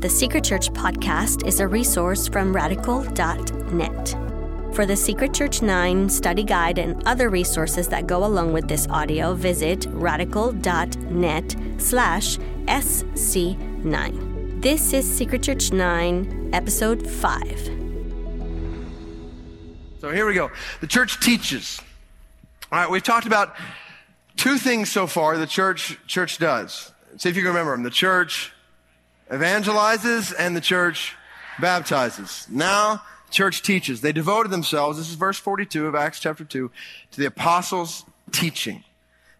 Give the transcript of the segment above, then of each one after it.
The Secret Church podcast is a resource from radical.net. For the Secret Church 9 study guide and other resources that go along with this audio, visit radical.net slash sc9. This is Secret Church 9, episode 5. So here we go. The church teaches. All right, we've talked about two things so far the church church does. See if you can remember them. The church evangelizes and the church baptizes. Now, church teaches. They devoted themselves, this is verse 42 of Acts chapter 2, to the apostles' teaching.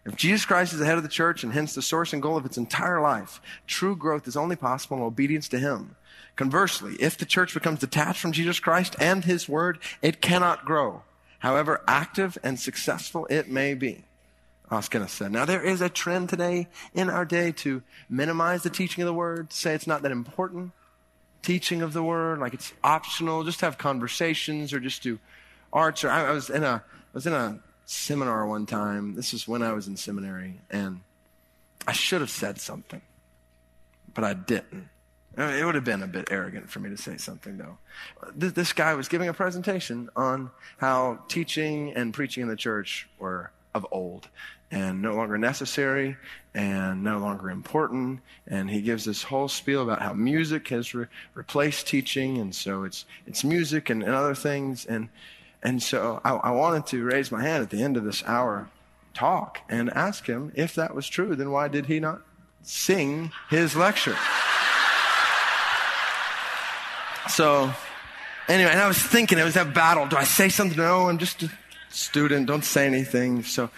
If Jesus Christ is the head of the church and hence the source and goal of its entire life, true growth is only possible in obedience to him. Conversely, if the church becomes detached from Jesus Christ and his word, it cannot grow, however active and successful it may be. Said. Now, there is a trend today in our day to minimize the teaching of the word, say it's not that important. Teaching of the word, like it's optional, just have conversations or just do arts. Or I, I was in a, I was in a seminar one time. This is when I was in seminary, and I should have said something, but I didn't. It would have been a bit arrogant for me to say something, though. This guy was giving a presentation on how teaching and preaching in the church were of old and no longer necessary and no longer important. And he gives this whole spiel about how music has re- replaced teaching, and so it's it's music and, and other things. And and so I, I wanted to raise my hand at the end of this hour talk and ask him if that was true. Then why did he not sing his lecture? So anyway, and I was thinking, it was that battle. Do I say something? No, I'm just student. Don't say anything. So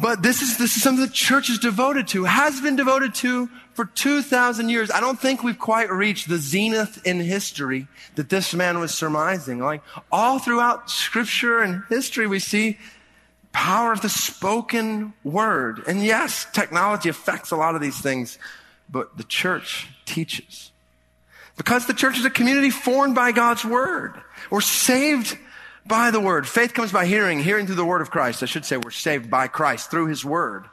but this is, this is something the church is devoted to, has been devoted to for 2,000 years. I don't think we've quite reached the zenith in history that this man was surmising. Like all throughout scripture and history, we see power of the spoken word. And yes, technology affects a lot of these things, but the church teaches. Because the church is a community formed by God's word. We're saved by the word. Faith comes by hearing, hearing through the word of Christ. I should say we're saved by Christ through his word.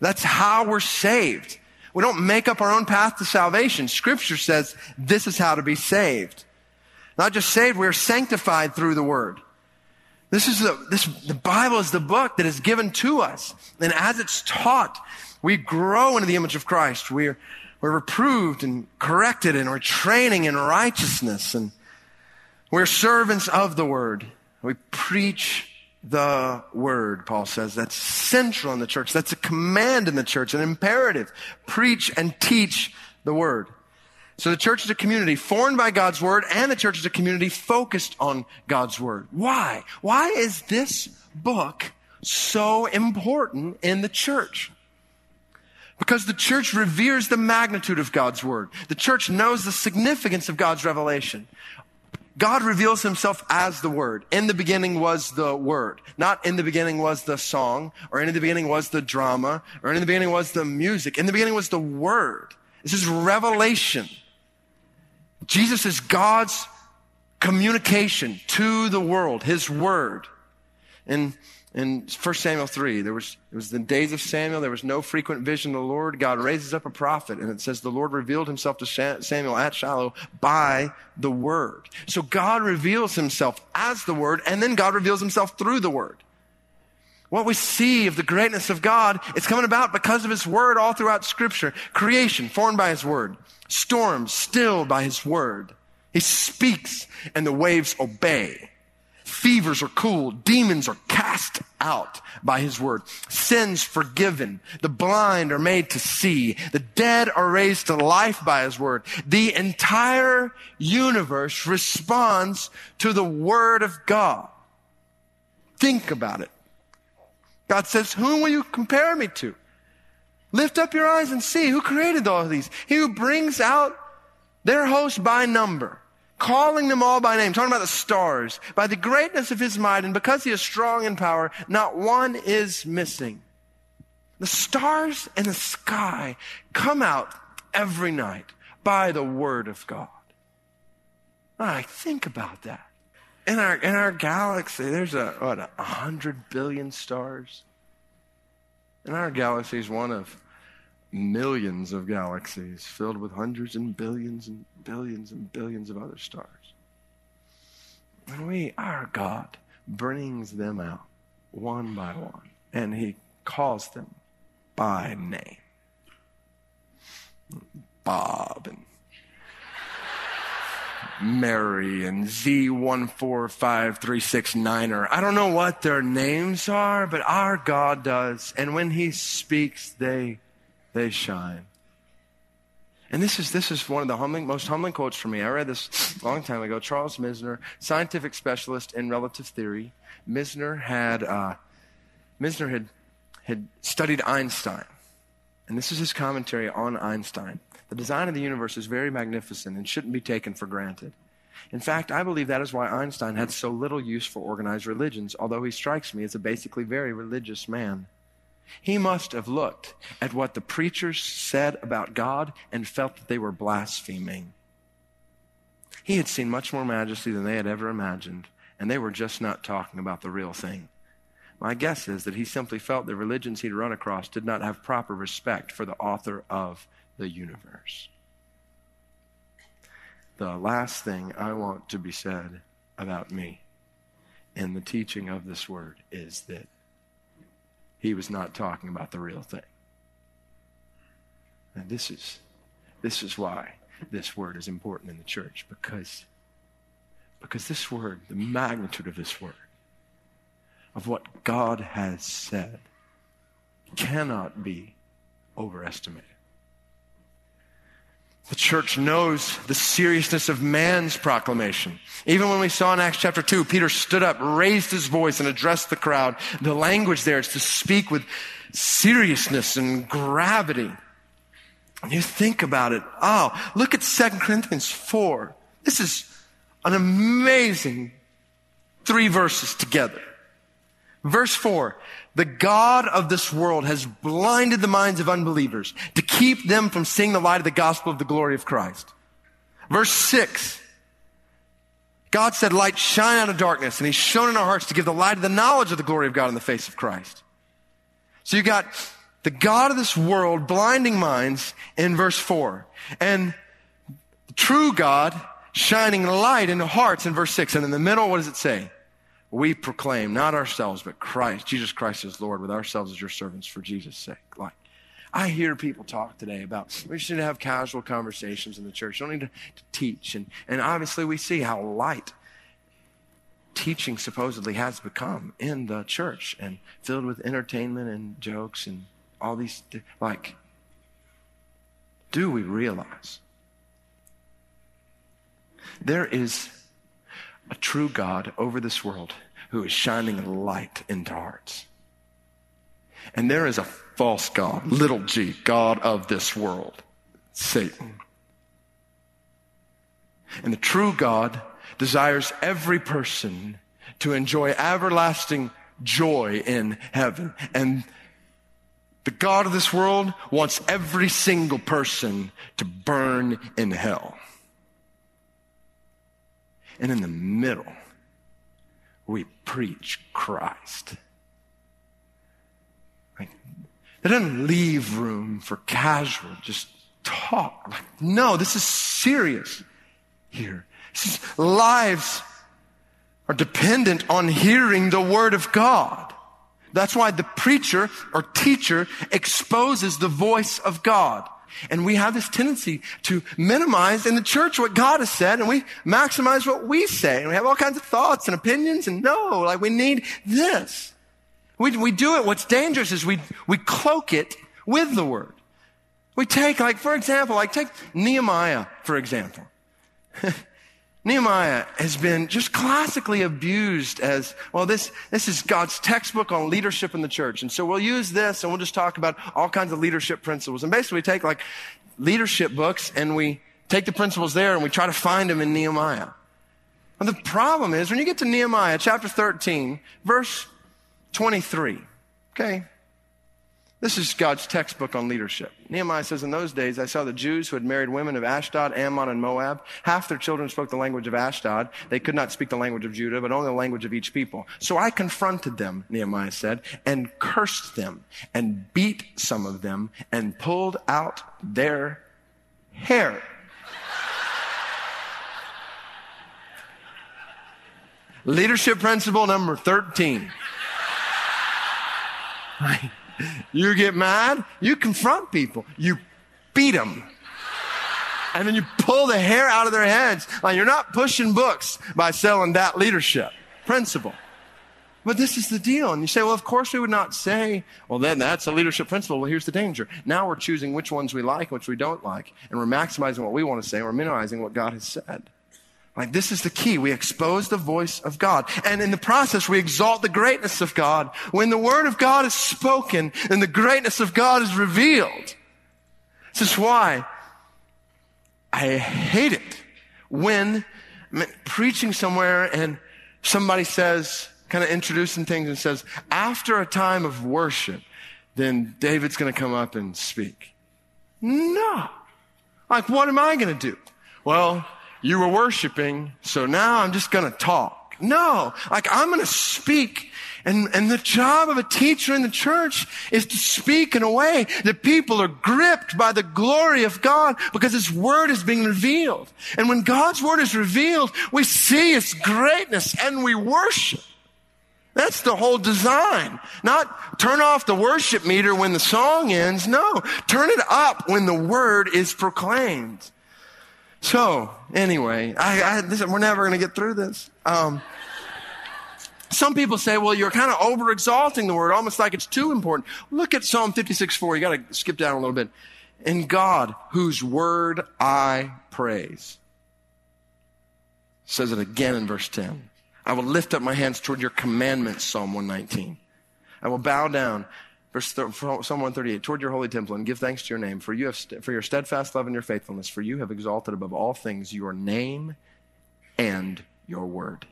That's how we're saved. We don't make up our own path to salvation. Scripture says this is how to be saved. Not just saved, we're sanctified through the word. This is the, this, the Bible is the book that is given to us. And as it's taught, we grow into the image of Christ. We're, we're reproved and corrected and we're training in righteousness and we're servants of the word. We preach the word, Paul says. That's central in the church. That's a command in the church, an imperative. Preach and teach the word. So the church is a community formed by God's word and the church is a community focused on God's word. Why? Why is this book so important in the church? Because the church reveres the magnitude of God's word. The church knows the significance of God's revelation. God reveals himself as the Word. In the beginning was the Word. Not in the beginning was the song, or in the beginning was the drama, or in the beginning was the music. In the beginning was the Word. This is revelation. Jesus is God's communication to the world, His Word. And in 1 Samuel 3, there was, it was the days of Samuel. There was no frequent vision of the Lord. God raises up a prophet, and it says the Lord revealed himself to Samuel at Shiloh by the word. So God reveals himself as the word, and then God reveals himself through the word. What we see of the greatness of God is coming about because of his word all throughout scripture. Creation formed by his word. Storms stilled by his word. He speaks and the waves obey. Fevers are cooled. Demons are cast out by his word. Sins forgiven. The blind are made to see. The dead are raised to life by his word. The entire universe responds to the word of God. Think about it. God says, whom will you compare me to? Lift up your eyes and see who created all these. He who brings out their host by number calling them all by name, talking about the stars, by the greatness of his might, and because he is strong in power, not one is missing. The stars in the sky come out every night by the word of God. I think about that. In our, in our galaxy, there's a, what, a hundred billion stars? And our galaxy is one of millions of galaxies filled with hundreds and billions and billions and billions of other stars. And we, our God, brings them out one by one, and He calls them by name. Bob and Mary and Z14536 I don't know what their names are, but our God does. And when He speaks, they, they shine. And this is, this is one of the humbling, most humbling quotes for me. I read this a long time ago. Charles Misner, scientific specialist in relative theory. Misner had, uh, Misner had, had studied Einstein. And this is his commentary on Einstein. The design of the universe is very magnificent and shouldn't be taken for granted. In fact, I believe that is why Einstein had so little use for organized religions, although he strikes me as a basically very religious man. He must have looked at what the preachers said about God and felt that they were blaspheming. He had seen much more majesty than they had ever imagined, and they were just not talking about the real thing. My guess is that he simply felt the religions he'd run across did not have proper respect for the author of the universe. The last thing I want to be said about me in the teaching of this word is that he was not talking about the real thing. And this is, this is why this word is important in the church because, because this word, the magnitude of this word, of what God has said, cannot be overestimated. The church knows the seriousness of man's proclamation. Even when we saw in Acts chapter 2, Peter stood up, raised his voice, and addressed the crowd. The language there is to speak with seriousness and gravity. You think about it. Oh, look at 2 Corinthians 4. This is an amazing three verses together. Verse 4 The God of this world has blinded the minds of unbelievers to keep them from seeing the light of the gospel of the glory of Christ. Verse 6 God said, Light shine out of darkness, and He's shone in our hearts to give the light of the knowledge of the glory of God in the face of Christ. So you got the God of this world blinding minds in verse 4, and true God shining light into hearts in verse 6. And in the middle, what does it say? We proclaim not ourselves, but Christ, Jesus Christ is Lord, with ourselves as your servants for Jesus' sake. Like, I hear people talk today about we should have casual conversations in the church. You don't need to, to teach. And, and obviously, we see how light teaching supposedly has become in the church and filled with entertainment and jokes and all these, like, do we realize there is a true God over this world who is shining light into hearts. And there is a false God, little g, God of this world, Satan. And the true God desires every person to enjoy everlasting joy in heaven. And the God of this world wants every single person to burn in hell. And in the middle, we preach Christ. Like, that doesn't leave room for casual, just talk. Like, no, this is serious here. Is, lives are dependent on hearing the word of God. That's why the preacher or teacher exposes the voice of God. And we have this tendency to minimize in the church what God has said and we maximize what we say. And we have all kinds of thoughts and opinions and no, like we need this. We, we do it. What's dangerous is we, we cloak it with the word. We take, like, for example, like take Nehemiah, for example. Nehemiah has been just classically abused as, well, this, this is God's textbook on leadership in the church. And so we'll use this and we'll just talk about all kinds of leadership principles. And basically we take like leadership books and we take the principles there and we try to find them in Nehemiah. And the problem is when you get to Nehemiah chapter 13, verse 23, okay? This is God's textbook on leadership. Nehemiah says, In those days, I saw the Jews who had married women of Ashdod, Ammon, and Moab. Half their children spoke the language of Ashdod. They could not speak the language of Judah, but only the language of each people. So I confronted them, Nehemiah said, and cursed them, and beat some of them, and pulled out their hair. Leadership principle number 13. You get mad, you confront people, you beat them. And then you pull the hair out of their heads. Like you're not pushing books by selling that leadership principle. But this is the deal. And you say, well, of course we would not say, well, then that's a leadership principle. Well, here's the danger. Now we're choosing which ones we like, which we don't like, and we're maximizing what we want to say, we're minimizing what God has said. Like this is the key. We expose the voice of God. And in the process, we exalt the greatness of God. When the word of God is spoken, then the greatness of God is revealed. This is why I hate it when I'm preaching somewhere and somebody says, kind of introducing things and says, after a time of worship, then David's going to come up and speak. No. Like, what am I going to do? Well, you were worshiping, so now I'm just gonna talk. No, like I'm gonna speak. And, and the job of a teacher in the church is to speak in a way that people are gripped by the glory of God because His Word is being revealed. And when God's Word is revealed, we see His greatness and we worship. That's the whole design. Not turn off the worship meter when the song ends. No, turn it up when the Word is proclaimed. So, anyway, I, I, this, we're never going to get through this. Um, some people say, well, you're kind of over exalting the word, almost like it's too important. Look at Psalm 56 4. You got to skip down a little bit. In God, whose word I praise. Says it again in verse 10. I will lift up my hands toward your commandments, Psalm 119. I will bow down Verse Psalm 138, toward your holy temple and give thanks to your name, for you have st- for your steadfast love and your faithfulness, for you have exalted above all things your name and your word.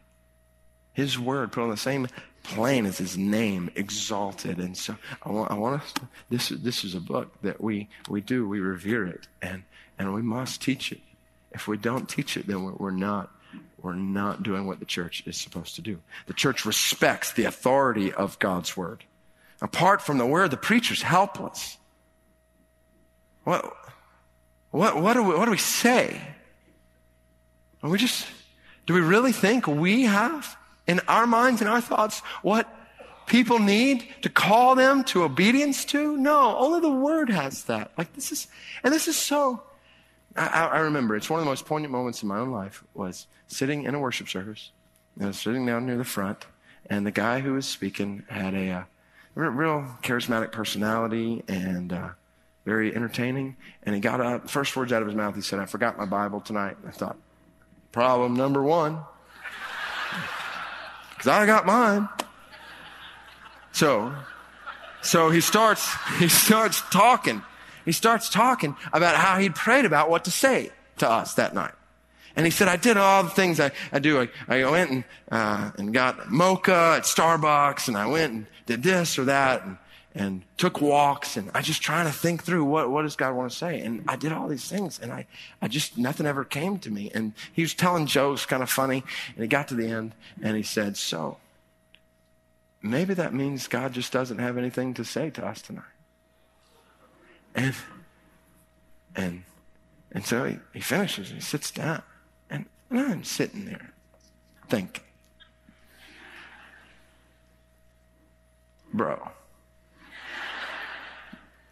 His word put on the same plane as his name, exalted. And so I want, I want to, this, this is a book that we, we do, we revere it, and, and we must teach it. If we don't teach it, then we're not we're not doing what the church is supposed to do. The church respects the authority of God's word. Apart from the word, the preacher's helpless. What, what, what, do, we, what do we say? Are we just, do we really think we have in our minds and our thoughts what people need to call them to obedience to? No, only the word has that. Like this is, and this is so, I, I remember it's one of the most poignant moments in my own life was sitting in a worship service. I was sitting down near the front and the guy who was speaking had a, uh, real charismatic personality and uh, very entertaining. And he got up, first words out of his mouth, he said, I forgot my Bible tonight. I thought, problem number one. Because I got mine. So, so he starts, he starts talking. He starts talking about how he'd prayed about what to say to us that night. And he said, I did all the things I, I do. I, I went and, uh, and got mocha at Starbucks and I went and did this or that and, and took walks and I just trying to think through what, what does God want to say? And I did all these things and I, I just, nothing ever came to me. And he was telling jokes kind of funny and he got to the end and he said, so maybe that means God just doesn't have anything to say to us tonight. And, and, and so he, he finishes and he sits down. And I'm sitting there thinking, bro,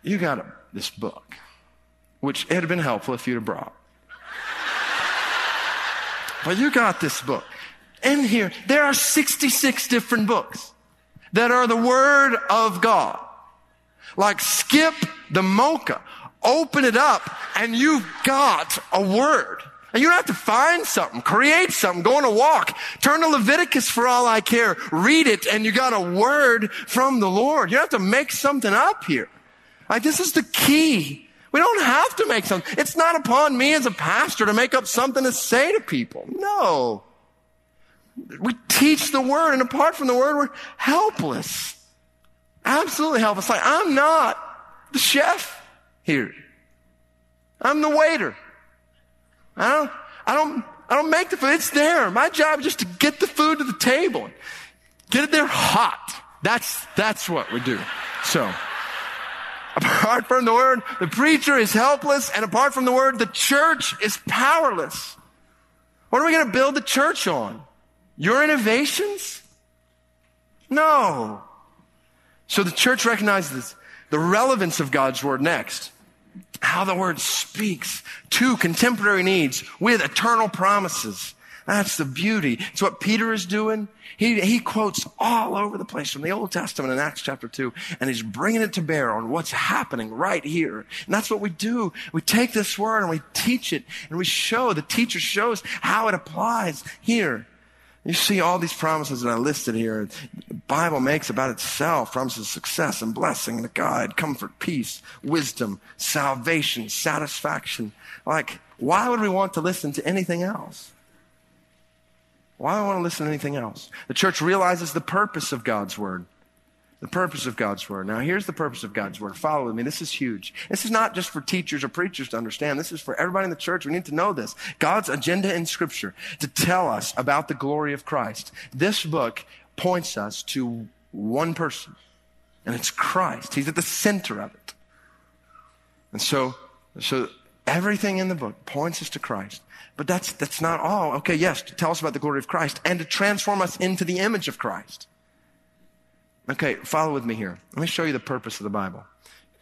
you got a, this book, which it had been helpful if you'd have brought. But you got this book. In here, there are 66 different books that are the Word of God. Like skip the mocha, open it up, and you've got a Word. You don't have to find something, create something, go on a walk, turn to Leviticus for all I care, read it, and you got a word from the Lord. You don't have to make something up here. Like this is the key. We don't have to make something. It's not upon me as a pastor to make up something to say to people. No. We teach the word, and apart from the word, we're helpless. Absolutely helpless. Like, I'm not the chef here. I'm the waiter. I don't, I don't, I don't make the food. It's there. My job is just to get the food to the table. Get it there hot. That's, that's what we do. So, apart from the word, the preacher is helpless. And apart from the word, the church is powerless. What are we going to build the church on? Your innovations? No. So the church recognizes the relevance of God's word next. How the word speaks to contemporary needs with eternal promises. That's the beauty. It's what Peter is doing. He, he quotes all over the place from the Old Testament in Acts chapter 2, and he's bringing it to bear on what's happening right here. And that's what we do. We take this word and we teach it, and we show, the teacher shows how it applies here. You see all these promises that I listed here. The Bible makes about itself promises of success and blessing and guide, comfort, peace, wisdom, salvation, satisfaction. Like, why would we want to listen to anything else? Why do I want to listen to anything else? The church realizes the purpose of God's word. The purpose of God's word. Now, here's the purpose of God's word. Follow with me. This is huge. This is not just for teachers or preachers to understand. This is for everybody in the church. We need to know this. God's agenda in scripture to tell us about the glory of Christ. This book points us to one person, and it's Christ. He's at the center of it. And so, so everything in the book points us to Christ. But that's, that's not all. Okay, yes, to tell us about the glory of Christ and to transform us into the image of Christ. Okay, follow with me here. Let me show you the purpose of the Bible.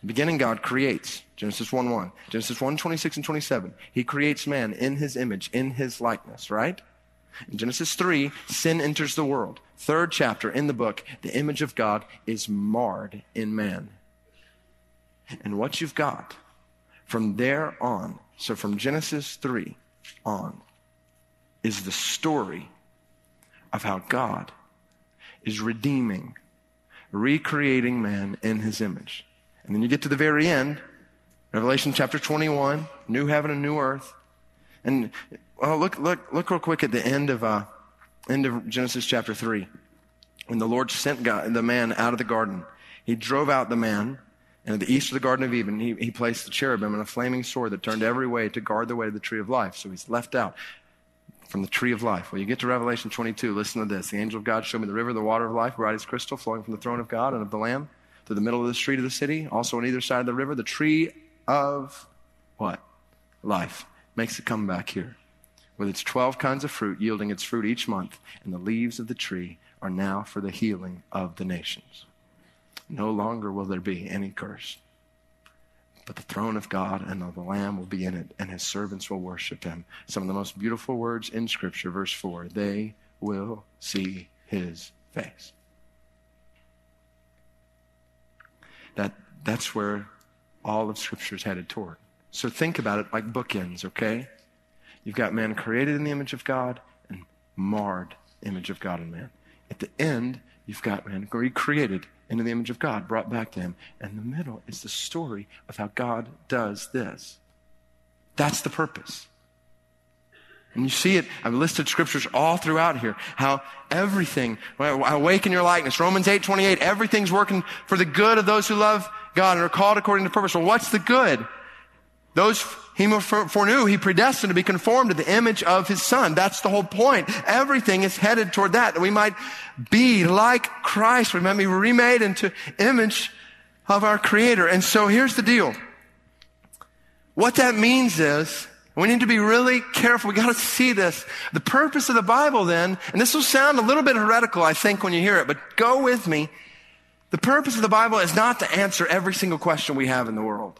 Beginning, God creates. Genesis 1 1. Genesis 1 26 and 27. He creates man in his image, in his likeness, right? In Genesis 3, sin enters the world. Third chapter in the book, the image of God is marred in man. And what you've got from there on, so from Genesis 3 on, is the story of how God is redeeming recreating man in his image. And then you get to the very end, Revelation chapter 21, new heaven and new earth. And well, look, look, look real quick at the end of, uh, end of Genesis chapter 3. When the Lord sent God, the man out of the garden, he drove out the man, and at the east of the Garden of Eden, he, he placed the cherubim and a flaming sword that turned every way to guard the way to the tree of life. So he's left out from the tree of life. Well, you get to Revelation 22, listen to this. The angel of God showed me the river, the water of life, bright as crystal, flowing from the throne of God and of the Lamb to the middle of the street of the city. Also on either side of the river, the tree of what? Life. Makes it come back here. With its 12 kinds of fruit, yielding its fruit each month, and the leaves of the tree are now for the healing of the nations. No longer will there be any curse. But the throne of God and of the Lamb will be in it, and his servants will worship him. Some of the most beautiful words in Scripture, verse 4 they will see his face. That, that's where all of Scripture is headed toward. So think about it like bookends, okay? You've got man created in the image of God and marred image of God in man. At the end, you've got man recreated into the image of God, brought back to him. And the middle is the story of how God does this. That's the purpose. And you see it, I've listed scriptures all throughout here, how everything, awaken your likeness, Romans 8, 28, everything's working for the good of those who love God and are called according to purpose. Well, what's the good? Those he foreknew, he predestined to be conformed to the image of his son. That's the whole point. Everything is headed toward that, that we might be like Christ. We might be remade into image of our creator. And so here's the deal. What that means is, we need to be really careful. We gotta see this. The purpose of the Bible then, and this will sound a little bit heretical, I think, when you hear it, but go with me. The purpose of the Bible is not to answer every single question we have in the world.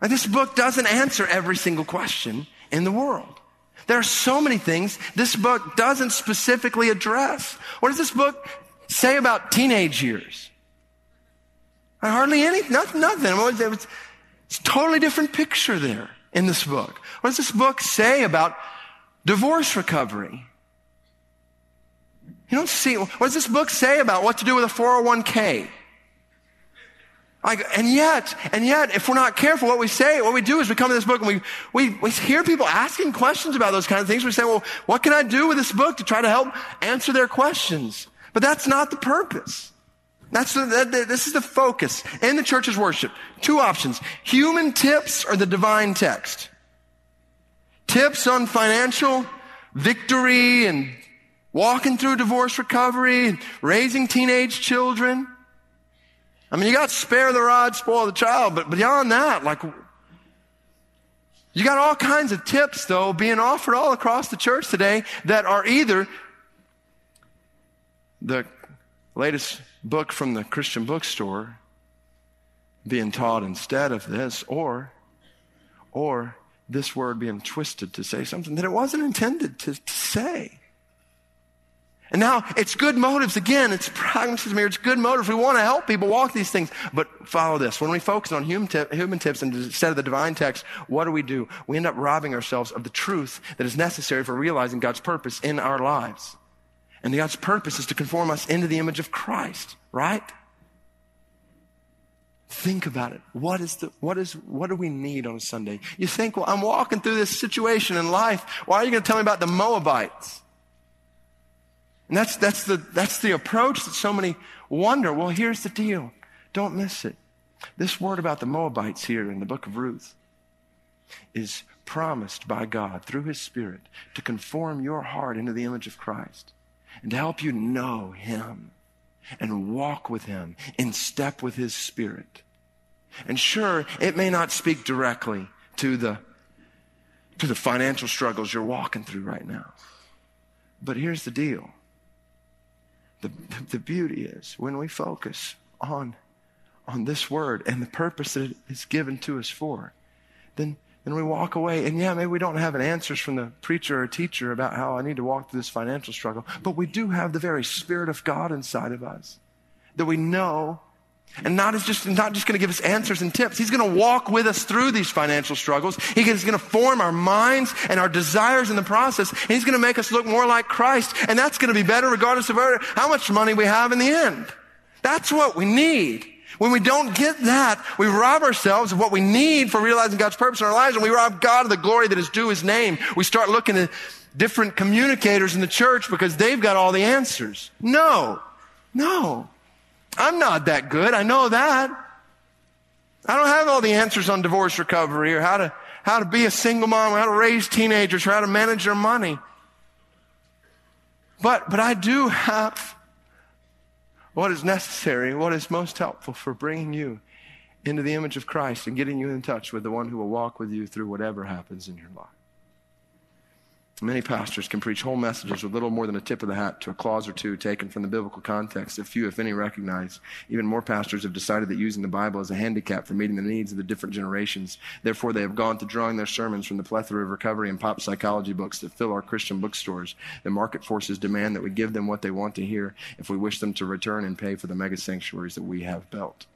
Now, this book doesn't answer every single question in the world. There are so many things this book doesn't specifically address. What does this book say about teenage years? Hardly any, nothing, nothing. It's a totally different picture there in this book. What does this book say about divorce recovery? You don't see, what does this book say about what to do with a 401k? Like, and yet, and yet, if we're not careful, what we say, what we do is we come to this book and we, we, we hear people asking questions about those kind of things. We say, well, what can I do with this book to try to help answer their questions? But that's not the purpose. That's the, this is the focus in the church's worship. Two options. Human tips or the divine text. Tips on financial victory and walking through divorce recovery and raising teenage children. I mean, you got spare the rod, spoil the child, but beyond that, like, you got all kinds of tips, though, being offered all across the church today that are either the latest book from the Christian bookstore being taught instead of this, or, or this word being twisted to say something that it wasn't intended to, to say. And now it's good motives. Again, it's pragmatism here. It's good motives. We want to help people walk these things. But follow this. When we focus on human, human tips instead of the divine text, what do we do? We end up robbing ourselves of the truth that is necessary for realizing God's purpose in our lives. And God's purpose is to conform us into the image of Christ, right? Think about it. What is the, what is, what do we need on a Sunday? You think, well, I'm walking through this situation in life. Why are you going to tell me about the Moabites? And that's, that's the, that's the approach that so many wonder. Well, here's the deal. Don't miss it. This word about the Moabites here in the book of Ruth is promised by God through his Spirit to conform your heart into the image of Christ and to help you know him and walk with him in step with his Spirit. And sure, it may not speak directly to the, to the financial struggles you're walking through right now. But here's the deal the, the beauty is when we focus on, on this word and the purpose that it is given to us for, then, then we walk away. And yeah, maybe we don't have an answers from the preacher or teacher about how I need to walk through this financial struggle, but we do have the very Spirit of God inside of us that we know and not is just not just going to give us answers and tips. He's going to walk with us through these financial struggles. He's going to form our minds and our desires in the process. And he's going to make us look more like Christ. And that's going to be better regardless of how much money we have in the end. That's what we need. When we don't get that, we rob ourselves of what we need for realizing God's purpose in our lives, and we rob God of the glory that is due His name. We start looking at different communicators in the church because they've got all the answers. No. No. I'm not that good. I know that. I don't have all the answers on divorce recovery or how to, how to be a single mom or how to raise teenagers or how to manage their money. But, but I do have what is necessary, what is most helpful for bringing you into the image of Christ and getting you in touch with the one who will walk with you through whatever happens in your life. Many pastors can preach whole messages with little more than a tip of the hat to a clause or two taken from the biblical context that few, if any, recognize. Even more pastors have decided that using the Bible is a handicap for meeting the needs of the different generations. Therefore, they have gone to drawing their sermons from the plethora of recovery and pop psychology books that fill our Christian bookstores. The market forces demand that we give them what they want to hear if we wish them to return and pay for the mega sanctuaries that we have built.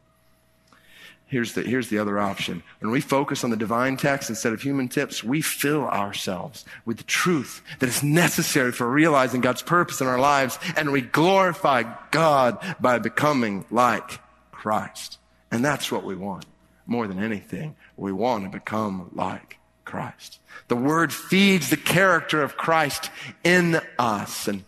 Here's the, here's the other option. When we focus on the divine text instead of human tips, we fill ourselves with the truth that is necessary for realizing God's purpose in our lives, and we glorify God by becoming like Christ. And that's what we want. More than anything, we want to become like Christ. The Word feeds the character of Christ in us and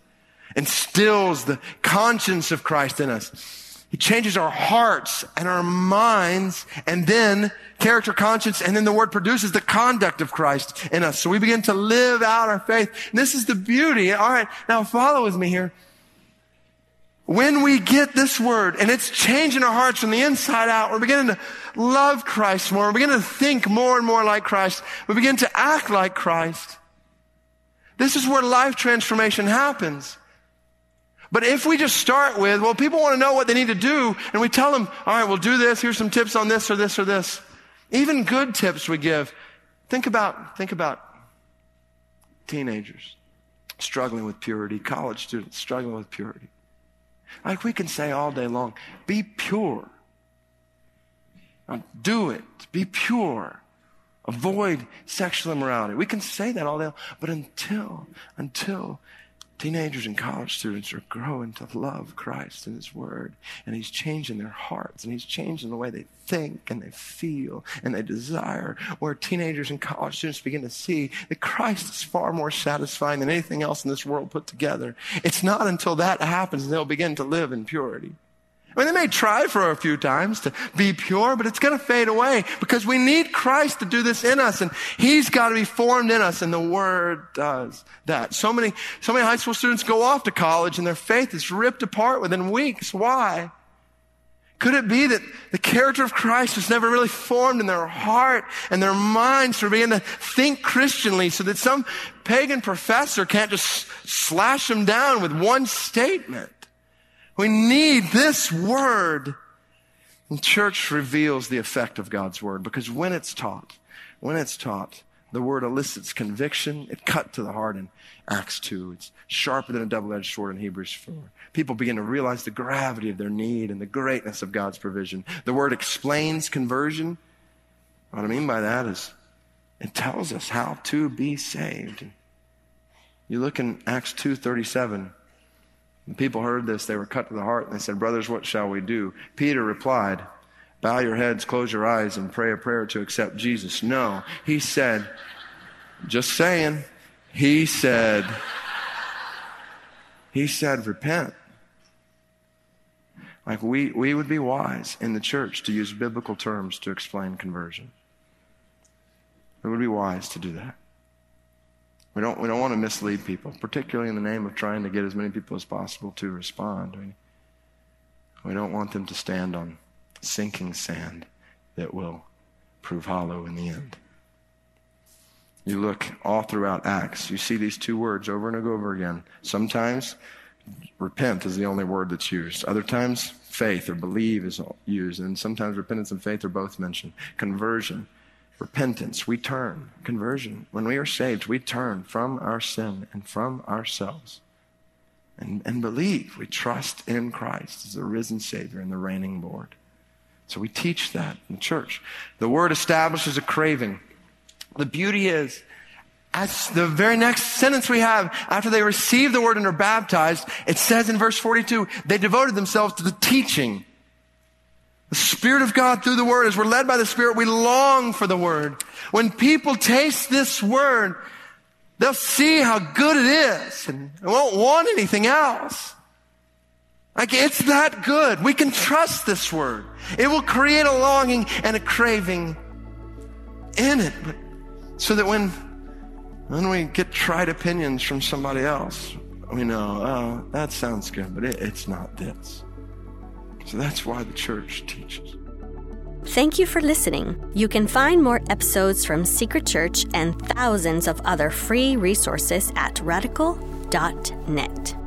instills the conscience of Christ in us. He changes our hearts and our minds and then character, conscience, and then the word produces the conduct of Christ in us. So we begin to live out our faith. And this is the beauty. All right. Now follow with me here. When we get this word and it's changing our hearts from the inside out, we're beginning to love Christ more. We're beginning to think more and more like Christ. We begin to act like Christ. This is where life transformation happens. But if we just start with, well, people want to know what they need to do, and we tell them, all right, we'll do this, here's some tips on this or this or this. Even good tips we give. Think about, think about teenagers struggling with purity, college students struggling with purity. Like we can say all day long, be pure. Now, do it. Be pure. Avoid sexual immorality. We can say that all day long, but until, until Teenagers and college students are growing to love Christ and His Word. And He's changing their hearts and He's changing the way they think and they feel and they desire. Where teenagers and college students begin to see that Christ is far more satisfying than anything else in this world put together. It's not until that happens they'll begin to live in purity. I mean, they may try for a few times to be pure, but it's going to fade away because we need Christ to do this in us and He's got to be formed in us and the Word does that. So many, so many high school students go off to college and their faith is ripped apart within weeks. Why? Could it be that the character of Christ was never really formed in their heart and their minds to begin to think Christianly so that some pagan professor can't just slash them down with one statement? We need this word. And church reveals the effect of God's word because when it's taught, when it's taught, the word elicits conviction. It cut to the heart in Acts 2. It's sharper than a double-edged sword in Hebrews 4. People begin to realize the gravity of their need and the greatness of God's provision. The word explains conversion. What I mean by that is it tells us how to be saved. You look in Acts 2:37. When people heard this, they were cut to the heart and they said, Brothers, what shall we do? Peter replied, Bow your heads, close your eyes, and pray a prayer to accept Jesus. No, he said, Just saying, he said, He said, repent. Like we, we would be wise in the church to use biblical terms to explain conversion. It would be wise to do that. We don't, we don't want to mislead people, particularly in the name of trying to get as many people as possible to respond. We, we don't want them to stand on sinking sand that will prove hollow in the end. You look all throughout Acts, you see these two words over and over again. Sometimes repent is the only word that's used. Other times faith or believe is used. And sometimes repentance and faith are both mentioned. Conversion repentance, we turn. Conversion, when we are saved, we turn from our sin and from ourselves and, and believe. We trust in Christ as the risen Savior and the reigning Lord. So we teach that in the church. The word establishes a craving. The beauty is, as the very next sentence we have, after they receive the word and are baptized, it says in verse 42, they devoted themselves to the teaching the Spirit of God through the Word, as we're led by the Spirit, we long for the Word. When people taste this Word, they'll see how good it is and won't want anything else. Like it's that good. We can trust this Word. It will create a longing and a craving in it. But so that when, when we get tried opinions from somebody else, we know, oh, that sounds good, but it, it's not this. So that's why the church teaches. Thank you for listening. You can find more episodes from Secret Church and thousands of other free resources at radical.net.